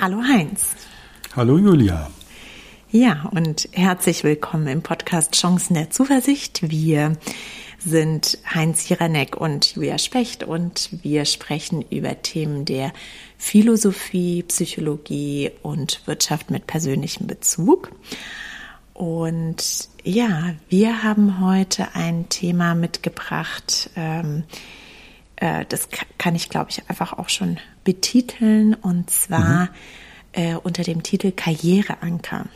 Hallo Heinz. Hallo Julia. Ja, und herzlich willkommen im Podcast Chancen der Zuversicht. Wir sind Heinz Jiranek und Julia Specht und wir sprechen über Themen der Philosophie, Psychologie und Wirtschaft mit persönlichem Bezug. Und ja, wir haben heute ein Thema mitgebracht. Ähm, äh, das kann ich, glaube ich, einfach auch schon betiteln und zwar mhm. äh, unter dem Titel Karriereanker.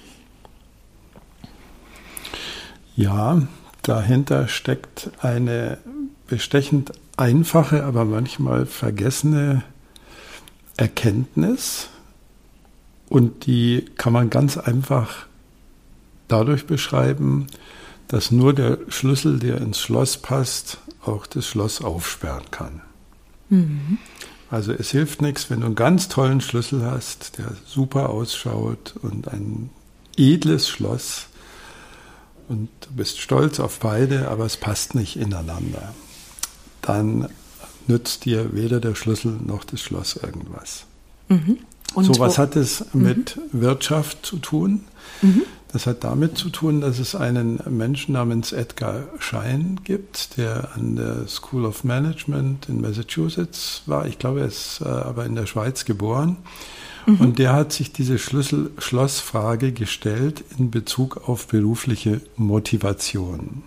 Ja, dahinter steckt eine bestechend einfache, aber manchmal vergessene Erkenntnis und die kann man ganz einfach dadurch beschreiben, dass nur der Schlüssel, der ins Schloss passt, auch das Schloss aufsperren kann. Mhm. Also es hilft nichts, wenn du einen ganz tollen Schlüssel hast, der super ausschaut und ein edles Schloss und du bist stolz auf beide, aber es passt nicht ineinander. Dann nützt dir weder der Schlüssel noch das Schloss irgendwas. Mhm. So was hat es mit mhm. Wirtschaft zu tun. Mhm. Das hat damit zu tun, dass es einen Menschen namens Edgar Schein gibt, der an der School of Management in Massachusetts war. Ich glaube, er ist äh, aber in der Schweiz geboren. Mhm. Und der hat sich diese Schlüssel-Schloss-Frage gestellt in Bezug auf berufliche Motivation.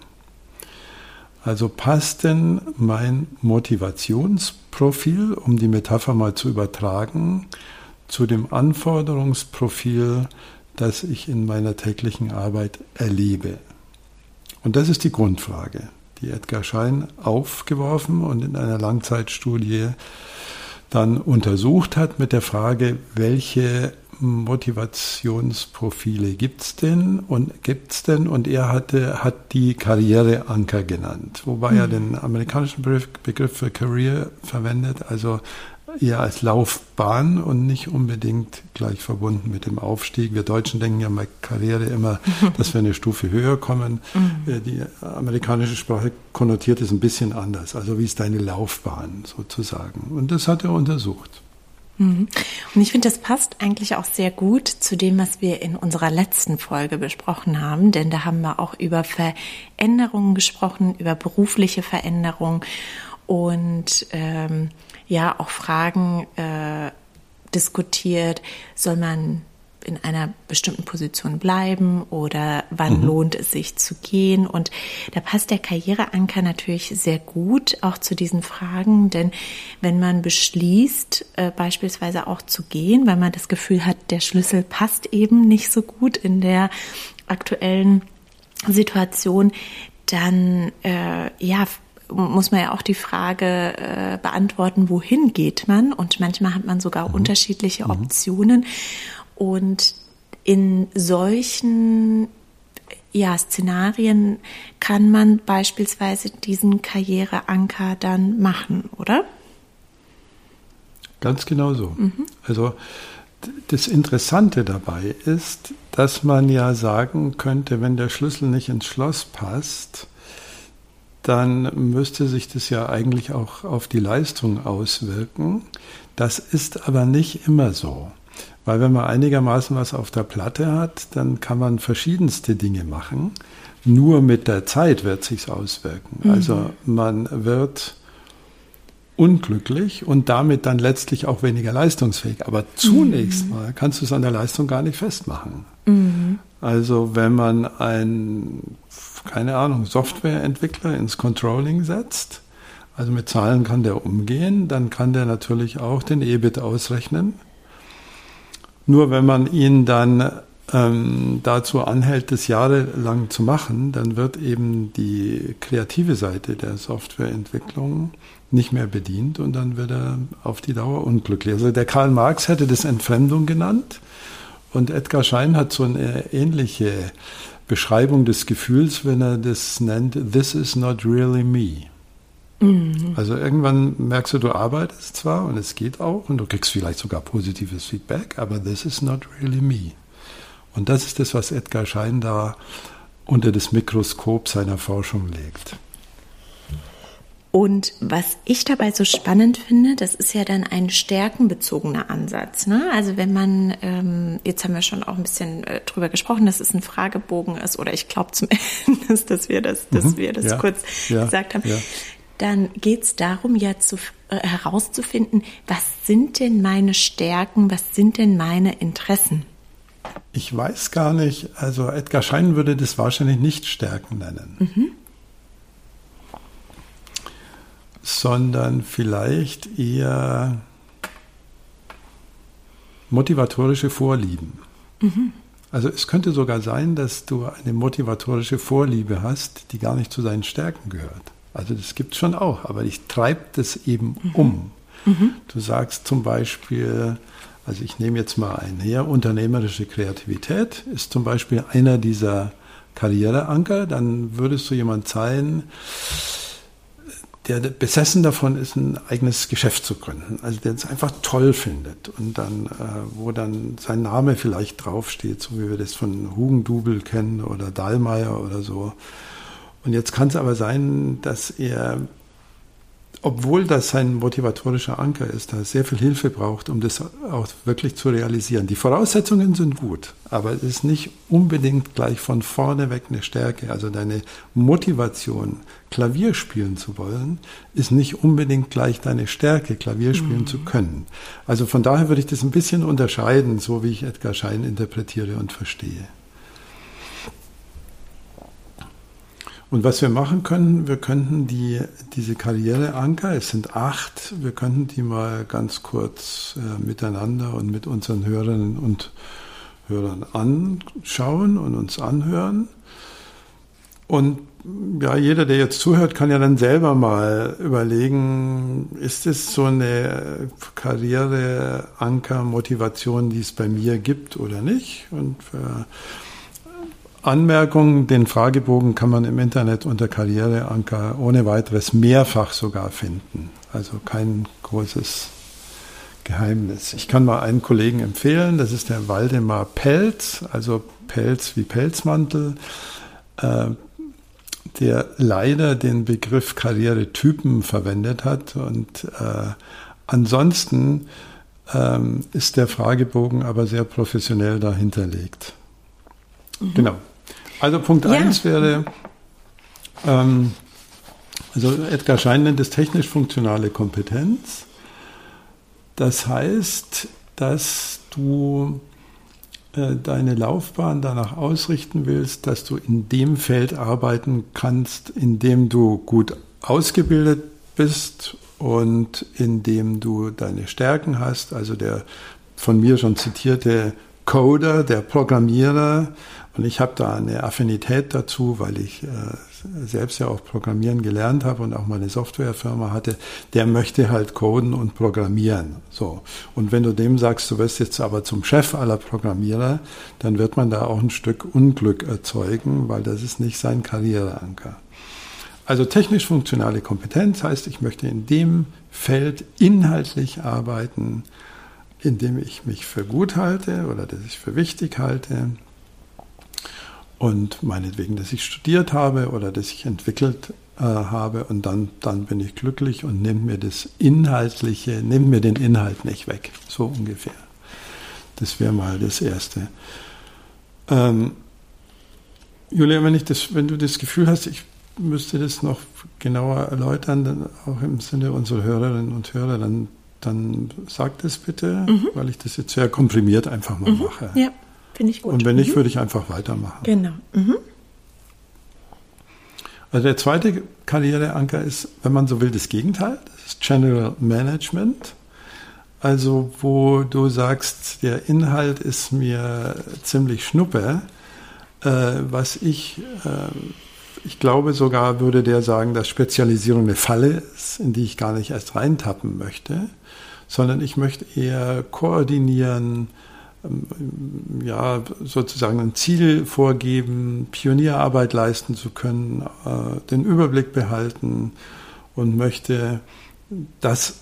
Also passt denn mein Motivationsprofil, um die Metapher mal zu übertragen, zu dem Anforderungsprofil das ich in meiner täglichen Arbeit erlebe? Und das ist die Grundfrage, die Edgar Schein aufgeworfen und in einer Langzeitstudie dann untersucht hat mit der Frage, welche Motivationsprofile gibt es denn und gibt's denn? Und er hatte, hat die Karriereanker genannt, wobei mhm. er den amerikanischen Begriff für Career verwendet, also eher als Laufbahn und nicht unbedingt gleich verbunden mit dem Aufstieg. Wir Deutschen denken ja bei Karriere immer, dass wir eine Stufe höher kommen. Mhm. Äh, die amerikanische Sprache konnotiert es ein bisschen anders. Also wie ist deine Laufbahn sozusagen? Und das hat er untersucht. Mhm. Und ich finde, das passt eigentlich auch sehr gut zu dem, was wir in unserer letzten Folge besprochen haben, denn da haben wir auch über Veränderungen gesprochen, über berufliche Veränderungen und ähm, ja auch Fragen äh, diskutiert, soll man in einer bestimmten Position bleiben oder wann mhm. lohnt es sich zu gehen. Und da passt der Karriereanker natürlich sehr gut auch zu diesen Fragen, denn wenn man beschließt, äh, beispielsweise auch zu gehen, weil man das Gefühl hat, der Schlüssel passt eben nicht so gut in der aktuellen Situation, dann äh, ja muss man ja auch die Frage äh, beantworten, wohin geht man? Und manchmal hat man sogar mhm. unterschiedliche mhm. Optionen. Und in solchen ja, Szenarien kann man beispielsweise diesen Karriereanker dann machen, oder? Ganz genau so. Mhm. Also das Interessante dabei ist, dass man ja sagen könnte, wenn der Schlüssel nicht ins Schloss passt, dann müsste sich das ja eigentlich auch auf die Leistung auswirken. Das ist aber nicht immer so. Weil wenn man einigermaßen was auf der Platte hat, dann kann man verschiedenste Dinge machen. Nur mit der Zeit wird sich auswirken. Mhm. Also man wird unglücklich und damit dann letztlich auch weniger leistungsfähig. Aber zunächst mhm. mal kannst du es an der Leistung gar nicht festmachen. Mhm. Also wenn man ein keine Ahnung, Softwareentwickler ins Controlling setzt, also mit Zahlen kann der umgehen, dann kann der natürlich auch den EBIT ausrechnen. Nur wenn man ihn dann ähm, dazu anhält, das jahrelang zu machen, dann wird eben die kreative Seite der Softwareentwicklung nicht mehr bedient und dann wird er auf die Dauer unglücklich. Also der Karl Marx hätte das Entfremdung genannt und Edgar Schein hat so eine ähnliche Beschreibung des Gefühls, wenn er das nennt, this is not really me. Mhm. Also irgendwann merkst du, du arbeitest zwar und es geht auch und du kriegst vielleicht sogar positives Feedback, aber this is not really me. Und das ist das, was Edgar Schein da unter das Mikroskop seiner Forschung legt. Und was ich dabei so spannend finde, das ist ja dann ein stärkenbezogener Ansatz. Ne? Also wenn man, ähm, jetzt haben wir schon auch ein bisschen äh, drüber gesprochen, dass es ein Fragebogen ist, oder ich glaube zumindest, dass wir das, dass mhm, wir das ja, kurz ja, gesagt haben. Ja. Dann geht es darum, ja zu, äh, herauszufinden, was sind denn meine Stärken, was sind denn meine Interessen? Ich weiß gar nicht, also Edgar Schein würde das wahrscheinlich nicht Stärken nennen. Mhm sondern vielleicht eher motivatorische Vorlieben. Mhm. Also es könnte sogar sein, dass du eine motivatorische Vorliebe hast, die gar nicht zu deinen Stärken gehört. Also das gibt es schon auch, aber ich treibe das eben mhm. um. Mhm. Du sagst zum Beispiel, also ich nehme jetzt mal ein her, unternehmerische Kreativität ist zum Beispiel einer dieser Karriereanker. Dann würdest du jemand sein, der besessen davon ist, ein eigenes Geschäft zu gründen. Also der es einfach toll findet und dann, äh, wo dann sein Name vielleicht draufsteht, so wie wir das von Hugendubel kennen oder Dahlmeier oder so. Und jetzt kann es aber sein, dass er obwohl das sein motivatorischer Anker ist, da sehr viel Hilfe braucht, um das auch wirklich zu realisieren. Die Voraussetzungen sind gut, aber es ist nicht unbedingt gleich von vorne weg eine Stärke. Also deine Motivation, Klavier spielen zu wollen, ist nicht unbedingt gleich deine Stärke, Klavier spielen mhm. zu können. Also von daher würde ich das ein bisschen unterscheiden, so wie ich Edgar Schein interpretiere und verstehe. Und was wir machen können, wir könnten die, diese Karriereanker, es sind acht, wir könnten die mal ganz kurz äh, miteinander und mit unseren Hörerinnen und Hörern anschauen und uns anhören. Und ja, jeder, der jetzt zuhört, kann ja dann selber mal überlegen, ist es so eine Karriereanker-Motivation, die es bei mir gibt oder nicht? Und äh, Anmerkung, den Fragebogen kann man im Internet unter Karriereanker ohne weiteres mehrfach sogar finden. Also kein großes Geheimnis. Ich kann mal einen Kollegen empfehlen, das ist der Waldemar Pelz, also Pelz wie Pelzmantel, äh, der leider den Begriff Karrieretypen verwendet hat. Und äh, ansonsten ähm, ist der Fragebogen aber sehr professionell dahinterlegt. Mhm. Genau. Also Punkt 1 ja. wäre, ähm, also Edgar Schein nennt es technisch-funktionale Kompetenz. Das heißt, dass du äh, deine Laufbahn danach ausrichten willst, dass du in dem Feld arbeiten kannst, in dem du gut ausgebildet bist und in dem du deine Stärken hast. Also der von mir schon zitierte Coder, der Programmierer, und ich habe da eine Affinität dazu, weil ich äh, selbst ja auch Programmieren gelernt habe und auch mal eine Softwarefirma hatte. Der möchte halt coden und programmieren. So. Und wenn du dem sagst, du wirst jetzt aber zum Chef aller Programmierer, dann wird man da auch ein Stück Unglück erzeugen, weil das ist nicht sein Karriereanker. Also technisch-funktionale Kompetenz heißt, ich möchte in dem Feld inhaltlich arbeiten, in dem ich mich für gut halte oder das ich für wichtig halte und meinetwegen, dass ich studiert habe oder dass ich entwickelt äh, habe und dann, dann bin ich glücklich und nehme mir das Inhaltliche, nehme mir den Inhalt nicht weg, so ungefähr. Das wäre mal das Erste. Ähm, Julia, wenn, ich das, wenn du das Gefühl hast, ich müsste das noch genauer erläutern, dann auch im Sinne unserer Hörerinnen und Hörer, dann, dann sag das bitte, mhm. weil ich das jetzt sehr komprimiert einfach mal mhm. mache. Ja. Finde ich gut. Und wenn nicht, mhm. würde ich einfach weitermachen. Genau. Mhm. Also der zweite Karriereanker ist, wenn man so will, das Gegenteil. Das ist General Management. Also wo du sagst, der Inhalt ist mir ziemlich schnuppe. Äh, was ich, äh, ich glaube sogar, würde der sagen, dass Spezialisierung eine Falle ist, in die ich gar nicht erst reintappen möchte, sondern ich möchte eher koordinieren, ja, sozusagen ein Ziel vorgeben, Pionierarbeit leisten zu können, äh, den Überblick behalten und möchte das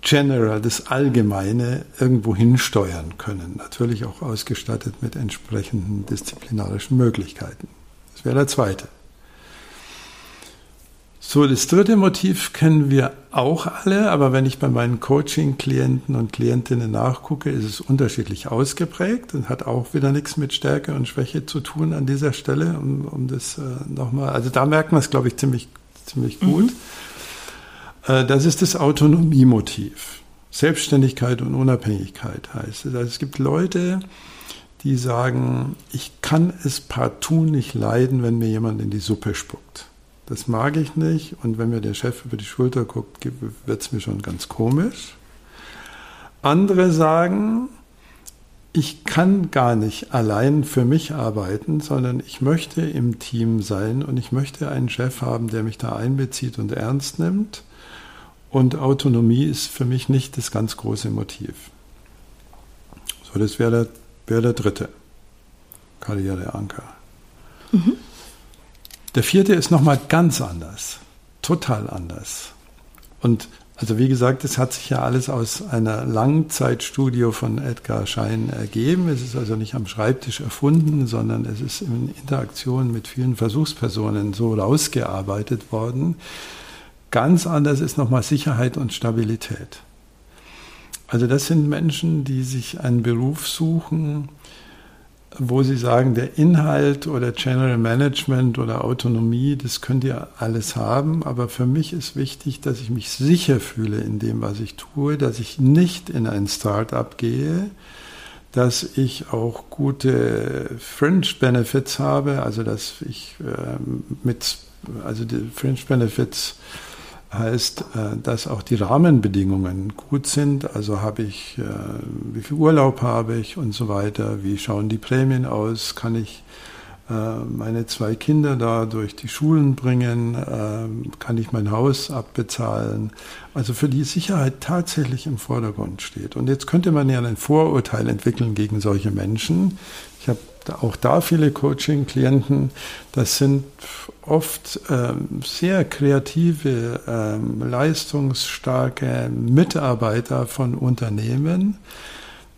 General, das Allgemeine irgendwo hinsteuern können. Natürlich auch ausgestattet mit entsprechenden disziplinarischen Möglichkeiten. Das wäre der zweite. So, das dritte Motiv kennen wir auch alle, aber wenn ich bei meinen Coaching-Klienten und Klientinnen nachgucke, ist es unterschiedlich ausgeprägt und hat auch wieder nichts mit Stärke und Schwäche zu tun an dieser Stelle, um, um das äh, nochmal, also da merkt man es, glaube ich, ziemlich, ziemlich gut. Mhm. Äh, das ist das Autonomiemotiv. Selbstständigkeit und Unabhängigkeit heißt es. Also es gibt Leute, die sagen, ich kann es partout nicht leiden, wenn mir jemand in die Suppe spuckt. Das mag ich nicht. Und wenn mir der Chef über die Schulter guckt, wird es mir schon ganz komisch. Andere sagen, ich kann gar nicht allein für mich arbeiten, sondern ich möchte im Team sein und ich möchte einen Chef haben, der mich da einbezieht und ernst nimmt. Und Autonomie ist für mich nicht das ganz große Motiv. So, das wäre der, wär der dritte Karriereanker. Mhm. Der vierte ist nochmal ganz anders, total anders. Und also wie gesagt, es hat sich ja alles aus einer Langzeitstudie von Edgar Schein ergeben. Es ist also nicht am Schreibtisch erfunden, sondern es ist in Interaktion mit vielen Versuchspersonen so rausgearbeitet worden. Ganz anders ist nochmal Sicherheit und Stabilität. Also das sind Menschen, die sich einen Beruf suchen, wo Sie sagen, der Inhalt oder General Management oder Autonomie, das könnt ihr alles haben, aber für mich ist wichtig, dass ich mich sicher fühle in dem, was ich tue, dass ich nicht in ein Startup gehe, dass ich auch gute Fringe Benefits habe, also dass ich äh, mit, also die Fringe Benefits heißt, äh, dass auch die Rahmenbedingungen gut sind. Also habe ich, äh, wie viel Urlaub habe ich und so weiter, wie schauen die Prämien aus, kann ich äh, meine zwei Kinder da durch die Schulen bringen, kann ich mein Haus abbezahlen. Also für die Sicherheit tatsächlich im Vordergrund steht. Und jetzt könnte man ja ein Vorurteil entwickeln gegen solche Menschen. Auch da viele Coaching-Klienten, das sind oft ähm, sehr kreative, ähm, leistungsstarke Mitarbeiter von Unternehmen,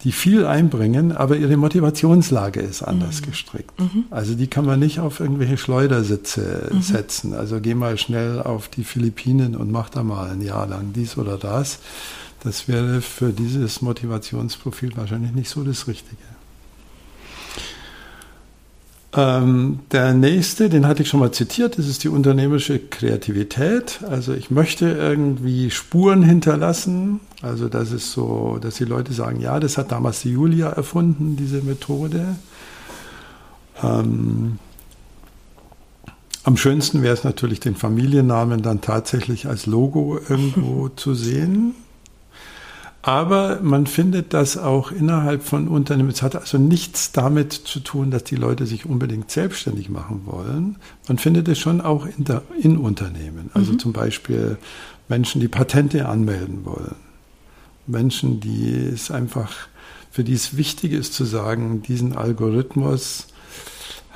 die viel einbringen, aber ihre Motivationslage ist anders mhm. gestrickt. Mhm. Also die kann man nicht auf irgendwelche Schleudersitze mhm. setzen. Also geh mal schnell auf die Philippinen und mach da mal ein Jahr lang dies oder das. Das wäre für dieses Motivationsprofil wahrscheinlich nicht so das Richtige. Ähm, der nächste, den hatte ich schon mal zitiert, das ist die unternehmerische Kreativität. Also ich möchte irgendwie Spuren hinterlassen. Also das ist so, dass die Leute sagen, ja, das hat damals die Julia erfunden, diese Methode. Ähm, am schönsten wäre es natürlich, den Familiennamen dann tatsächlich als Logo irgendwo zu sehen. Aber man findet das auch innerhalb von Unternehmen. Es hat also nichts damit zu tun, dass die Leute sich unbedingt selbstständig machen wollen. Man findet es schon auch in, der, in Unternehmen. Also mhm. zum Beispiel Menschen, die Patente anmelden wollen. Menschen, die es einfach, für die es wichtig ist zu sagen, diesen Algorithmus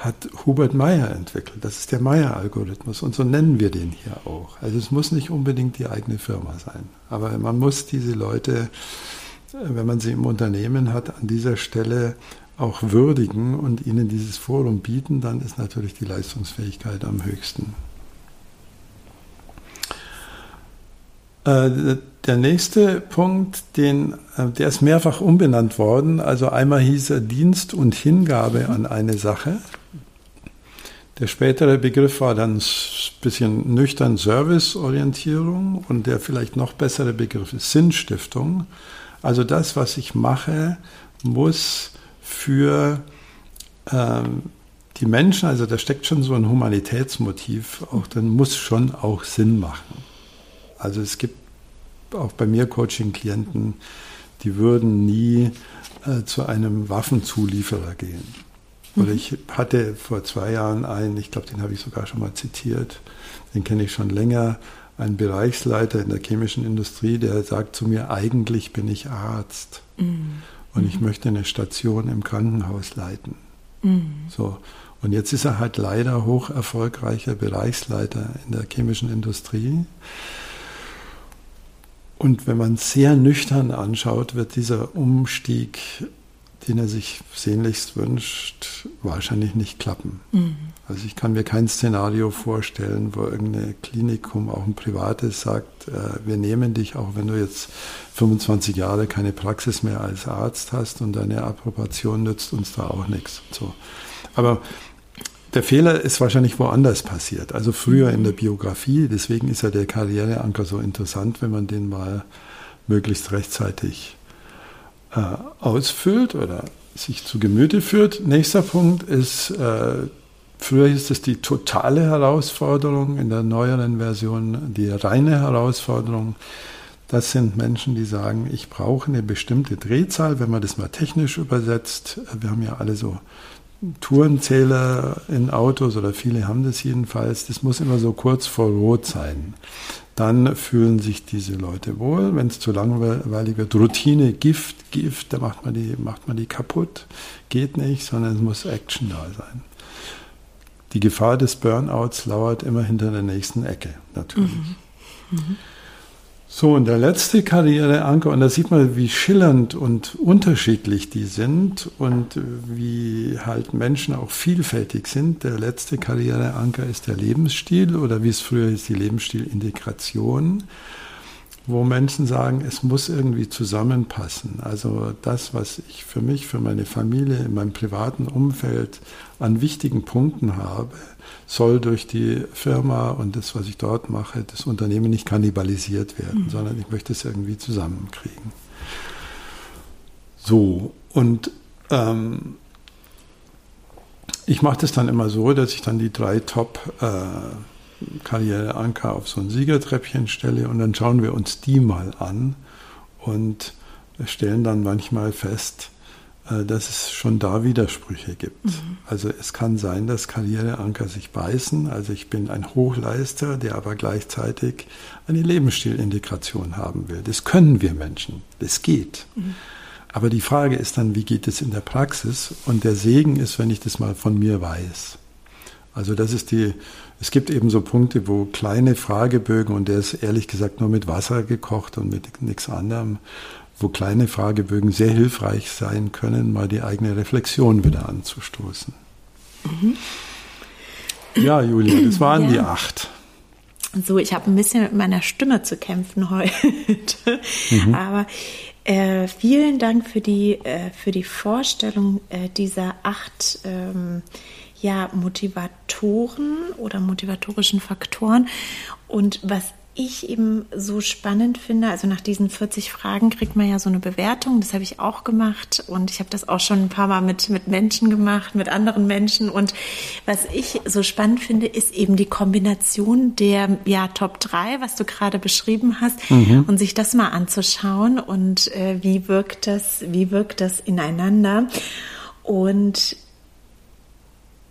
hat Hubert Meyer entwickelt. Das ist der Meyer-Algorithmus und so nennen wir den hier auch. Also es muss nicht unbedingt die eigene Firma sein, aber man muss diese Leute, wenn man sie im Unternehmen hat, an dieser Stelle auch würdigen und ihnen dieses Forum bieten, dann ist natürlich die Leistungsfähigkeit am höchsten. Äh, der nächste Punkt, den, äh, der ist mehrfach umbenannt worden. Also einmal hieß er Dienst und Hingabe an eine Sache. Der spätere Begriff war dann ein bisschen nüchtern Serviceorientierung und der vielleicht noch bessere Begriff ist Sinnstiftung. Also das, was ich mache, muss für ähm, die Menschen, also da steckt schon so ein Humanitätsmotiv, auch dann muss schon auch Sinn machen. Also es gibt auch bei mir Coaching-Klienten, die würden nie äh, zu einem Waffenzulieferer gehen. Mhm. ich hatte vor zwei Jahren einen, ich glaube, den habe ich sogar schon mal zitiert, den kenne ich schon länger, einen Bereichsleiter in der chemischen Industrie, der sagt zu mir, eigentlich bin ich Arzt mhm. und ich mhm. möchte eine Station im Krankenhaus leiten. Mhm. So. Und jetzt ist er halt leider hoch erfolgreicher Bereichsleiter in der chemischen Industrie. Und wenn man sehr nüchtern anschaut, wird dieser Umstieg den er sich sehnlichst wünscht, wahrscheinlich nicht klappen. Mhm. Also ich kann mir kein Szenario vorstellen, wo irgendein Klinikum, auch ein privates, sagt, äh, wir nehmen dich, auch wenn du jetzt 25 Jahre keine Praxis mehr als Arzt hast und deine Approbation nützt uns da auch nichts. So. Aber der Fehler ist wahrscheinlich woanders passiert, also früher in der Biografie. Deswegen ist ja der Karriereanker so interessant, wenn man den mal möglichst rechtzeitig äh, ausfüllt oder sich zu Gemüte führt. Nächster Punkt ist äh, Früher ist es die totale Herausforderung, in der neueren Version die reine Herausforderung. Das sind Menschen, die sagen, ich brauche eine bestimmte Drehzahl, wenn man das mal technisch übersetzt. Wir haben ja alle so Tourenzähler in Autos oder viele haben das jedenfalls. Das muss immer so kurz vor Rot sein. Dann fühlen sich diese Leute wohl. Wenn es zu langweilig wird, Routine, Gift, Gift, da macht man die, macht man die kaputt. Geht nicht, sondern es muss Action da sein die Gefahr des Burnouts lauert immer hinter der nächsten Ecke, natürlich. Mhm. Mhm. So, und der letzte Karriereanker, und da sieht man, wie schillernd und unterschiedlich die sind und wie halt Menschen auch vielfältig sind. Der letzte Karriereanker ist der Lebensstil oder wie es früher ist, die Lebensstilintegration wo Menschen sagen, es muss irgendwie zusammenpassen. Also das, was ich für mich, für meine Familie, in meinem privaten Umfeld an wichtigen Punkten habe, soll durch die Firma und das, was ich dort mache, das Unternehmen nicht kannibalisiert werden, mhm. sondern ich möchte es irgendwie zusammenkriegen. So, und ähm, ich mache das dann immer so, dass ich dann die drei Top- äh, auf so ein Siegertreppchen stelle und dann schauen wir uns die mal an und stellen dann manchmal fest, dass es schon da Widersprüche gibt. Mhm. Also es kann sein, dass Karriereanker sich beißen. Also ich bin ein Hochleister, der aber gleichzeitig eine Lebensstilintegration haben will. Das können wir Menschen. Das geht. Mhm. Aber die Frage ist dann, wie geht es in der Praxis? Und der Segen ist, wenn ich das mal von mir weiß. Also das ist die, es gibt eben so Punkte, wo kleine Fragebögen, und der ist ehrlich gesagt nur mit Wasser gekocht und mit nichts anderem, wo kleine Fragebögen sehr hilfreich sein können, mal die eigene Reflexion wieder anzustoßen. Mhm. Ja, Julia, das waren ja. die acht. So, ich habe ein bisschen mit meiner Stimme zu kämpfen heute. Mhm. Aber äh, vielen Dank für die, äh, für die Vorstellung äh, dieser acht ähm, ja Motivatoren oder motivatorischen Faktoren. Und was ich eben so spannend finde, also nach diesen 40 Fragen kriegt man ja so eine Bewertung, das habe ich auch gemacht. Und ich habe das auch schon ein paar Mal mit, mit Menschen gemacht, mit anderen Menschen. Und was ich so spannend finde, ist eben die Kombination der ja, Top 3, was du gerade beschrieben hast mhm. und sich das mal anzuschauen. Und äh, wie wirkt das, wie wirkt das ineinander? Und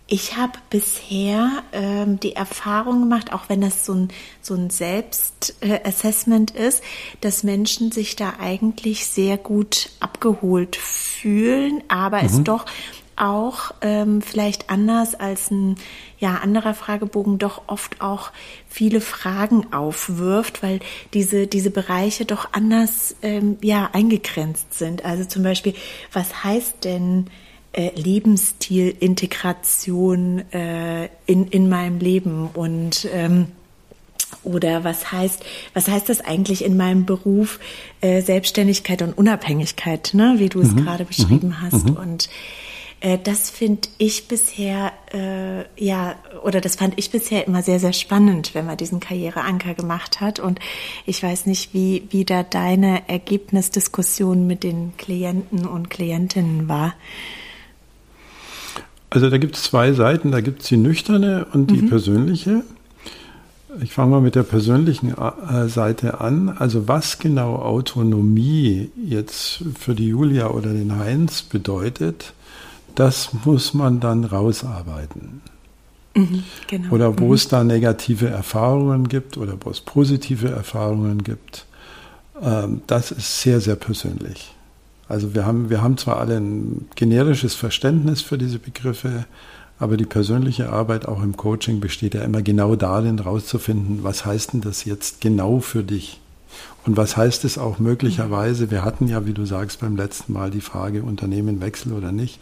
ich habe bisher ähm, die Erfahrung gemacht, auch wenn das so ein, so ein Selbstassessment ist, dass Menschen sich da eigentlich sehr gut abgeholt fühlen, aber mhm. es doch auch ähm, vielleicht anders als ein ja, anderer Fragebogen doch oft auch viele Fragen aufwirft, weil diese, diese Bereiche doch anders ähm, ja, eingegrenzt sind. Also zum Beispiel, was heißt denn äh, Lebensstilintegration äh, in, in meinem Leben und ähm, oder was heißt, was heißt das eigentlich in meinem Beruf äh, Selbstständigkeit und Unabhängigkeit, ne? wie du es mhm. gerade beschrieben mhm. hast. Mhm. Und äh, das finde ich bisher, äh, ja, oder das fand ich bisher immer sehr, sehr spannend, wenn man diesen Karriereanker gemacht hat. Und ich weiß nicht, wie, wie da deine Ergebnisdiskussion mit den Klienten und Klientinnen war. Also da gibt es zwei Seiten. Da gibt es die nüchterne und die mhm. persönliche. Ich fange mal mit der persönlichen äh, Seite an. Also was genau Autonomie jetzt für die Julia oder den Heinz bedeutet, das muss man dann rausarbeiten. Mhm, genau. Oder wo mhm. es da negative Erfahrungen gibt oder wo es positive Erfahrungen gibt. Ähm, das ist sehr, sehr persönlich. Also wir haben, wir haben zwar alle ein generisches Verständnis für diese Begriffe, aber die persönliche Arbeit auch im Coaching besteht ja immer genau darin, herauszufinden, was heißt denn das jetzt genau für dich? Und was heißt es auch möglicherweise? Wir hatten ja, wie du sagst, beim letzten Mal die Frage Unternehmen wechseln oder nicht.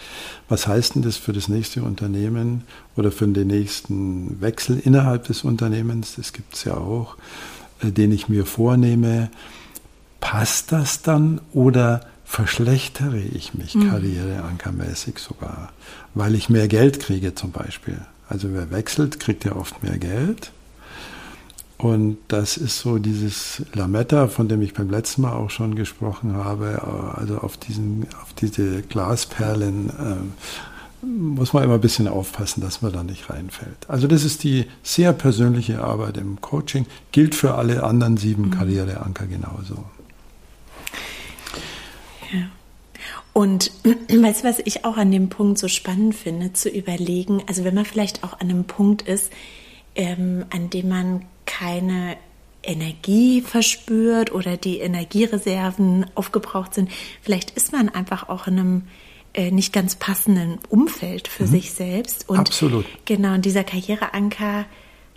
Was heißt denn das für das nächste Unternehmen oder für den nächsten Wechsel innerhalb des Unternehmens? Das gibt es ja auch, äh, den ich mir vornehme. Passt das dann oder verschlechtere ich mich mhm. karriereankermäßig sogar, weil ich mehr Geld kriege zum Beispiel? Also wer wechselt, kriegt ja oft mehr Geld. Und das ist so dieses Lametta, von dem ich beim letzten Mal auch schon gesprochen habe. Also auf, diesen, auf diese Glasperlen äh, muss man immer ein bisschen aufpassen, dass man da nicht reinfällt. Also das ist die sehr persönliche Arbeit im Coaching, gilt für alle anderen sieben mhm. Karriereanker genauso. Ja. Und weißt du, was ich auch an dem Punkt so spannend finde, zu überlegen, also wenn man vielleicht auch an einem Punkt ist, ähm, an dem man keine Energie verspürt oder die Energiereserven aufgebraucht sind. Vielleicht ist man einfach auch in einem äh, nicht ganz passenden Umfeld für mhm. sich selbst. Und Absolut. Genau, und dieser Karriereanker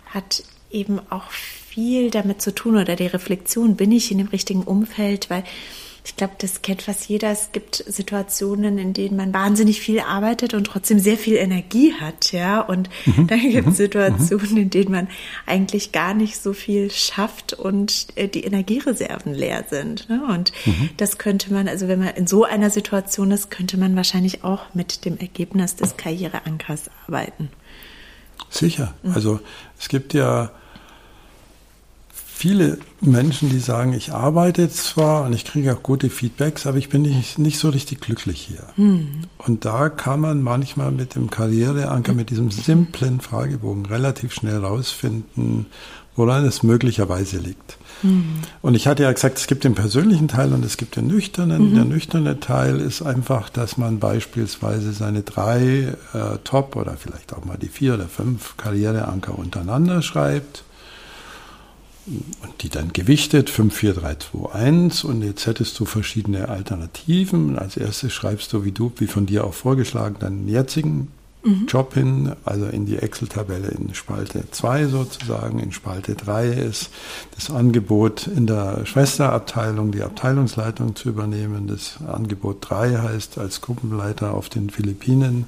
hat eben auch viel damit zu tun oder die Reflexion, bin ich in dem richtigen Umfeld, weil ich glaube, das kennt fast jeder. Es gibt Situationen, in denen man wahnsinnig viel arbeitet und trotzdem sehr viel Energie hat, ja. Und mhm. dann gibt es mhm. Situationen, in denen man eigentlich gar nicht so viel schafft und äh, die Energiereserven leer sind. Ne? Und mhm. das könnte man, also wenn man in so einer Situation ist, könnte man wahrscheinlich auch mit dem Ergebnis des Karriereankers arbeiten. Sicher. Mhm. Also es gibt ja viele Menschen, die sagen, ich arbeite zwar und ich kriege auch gute Feedbacks, aber ich bin nicht, nicht so richtig glücklich hier. Hm. Und da kann man manchmal mit dem Karriereanker, mit diesem simplen Fragebogen relativ schnell rausfinden, woran es möglicherweise liegt. Hm. Und ich hatte ja gesagt, es gibt den persönlichen Teil und es gibt den nüchternen. Mhm. Der nüchterne Teil ist einfach, dass man beispielsweise seine drei äh, Top oder vielleicht auch mal die vier oder fünf Karriereanker untereinander schreibt und die dann gewichtet 5, 4, 3, 2, 1 und jetzt hättest du verschiedene Alternativen. Als erstes schreibst du, wie du, wie von dir auch vorgeschlagen, deinen jetzigen mhm. Job hin, also in die Excel-Tabelle in Spalte 2 sozusagen. In Spalte 3 ist das Angebot in der Schwesterabteilung, die Abteilungsleitung zu übernehmen. Das Angebot 3 heißt als Gruppenleiter auf den Philippinen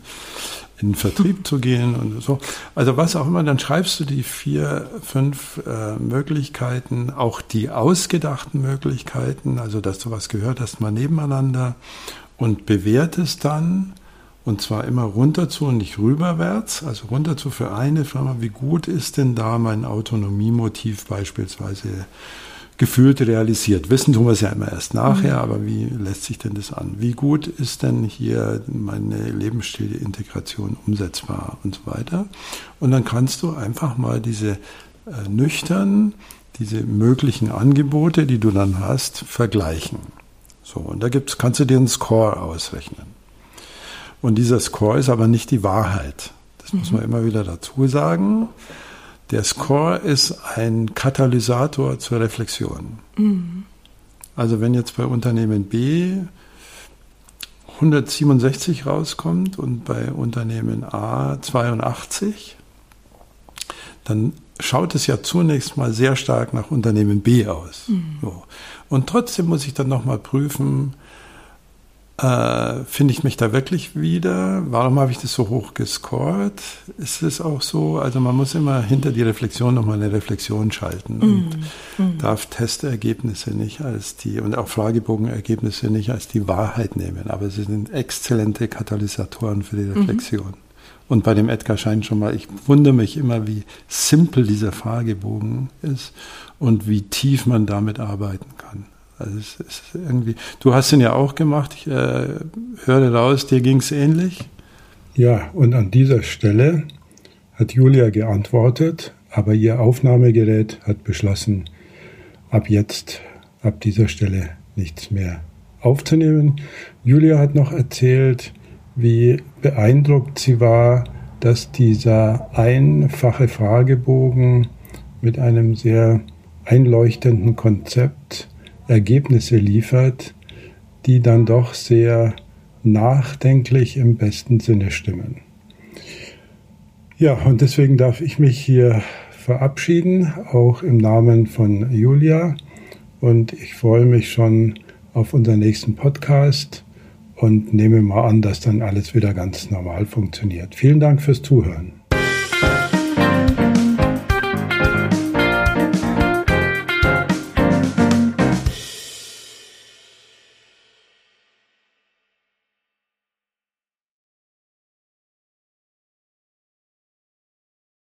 in den Vertrieb zu gehen und so. Also was auch immer, dann schreibst du die vier, fünf äh, Möglichkeiten, auch die ausgedachten Möglichkeiten, also dass du was gehört hast, mal nebeneinander und bewertest dann und zwar immer runter zu und nicht rüberwärts, also runter zu für eine Firma. Wie gut ist denn da mein Autonomiemotiv beispielsweise gefühlt realisiert? Wissen tun wir es ja immer erst nachher, mhm. aber wie lässt sich denn das an? Wie gut ist denn hier meine Lebensstilintegration umsetzbar und so weiter? Und dann kannst du einfach mal diese äh, nüchtern, diese möglichen Angebote, die du dann hast, vergleichen. So, und da gibt's, kannst du dir einen Score ausrechnen. Und dieser Score ist aber nicht die Wahrheit. Das mhm. muss man immer wieder dazu sagen. Der Score ist ein Katalysator zur Reflexion. Mhm. Also wenn jetzt bei Unternehmen B 167 rauskommt und bei Unternehmen A 82, dann schaut es ja zunächst mal sehr stark nach Unternehmen B aus. Mhm. So. Und trotzdem muss ich dann nochmal prüfen, äh, Finde ich mich da wirklich wieder? Warum habe ich das so hoch gescored? Ist es auch so? Also man muss immer hinter die Reflexion nochmal eine Reflexion schalten und mm. darf Testergebnisse nicht als die und auch Fragebogenergebnisse nicht als die Wahrheit nehmen. Aber sie sind exzellente Katalysatoren für die mhm. Reflexion. Mm. Und bei dem Edgar Schein schon mal, ich wundere mich immer, wie simpel dieser Fragebogen ist und wie tief man damit arbeiten kann. Also es ist irgendwie, du hast ihn ja auch gemacht, ich äh, höre raus, dir ging es ähnlich. Ja, und an dieser Stelle hat Julia geantwortet, aber ihr Aufnahmegerät hat beschlossen, ab jetzt, ab dieser Stelle nichts mehr aufzunehmen. Julia hat noch erzählt, wie beeindruckt sie war, dass dieser einfache Fragebogen mit einem sehr einleuchtenden Konzept Ergebnisse liefert, die dann doch sehr nachdenklich im besten Sinne stimmen. Ja, und deswegen darf ich mich hier verabschieden, auch im Namen von Julia und ich freue mich schon auf unseren nächsten Podcast und nehme mal an, dass dann alles wieder ganz normal funktioniert. Vielen Dank fürs Zuhören.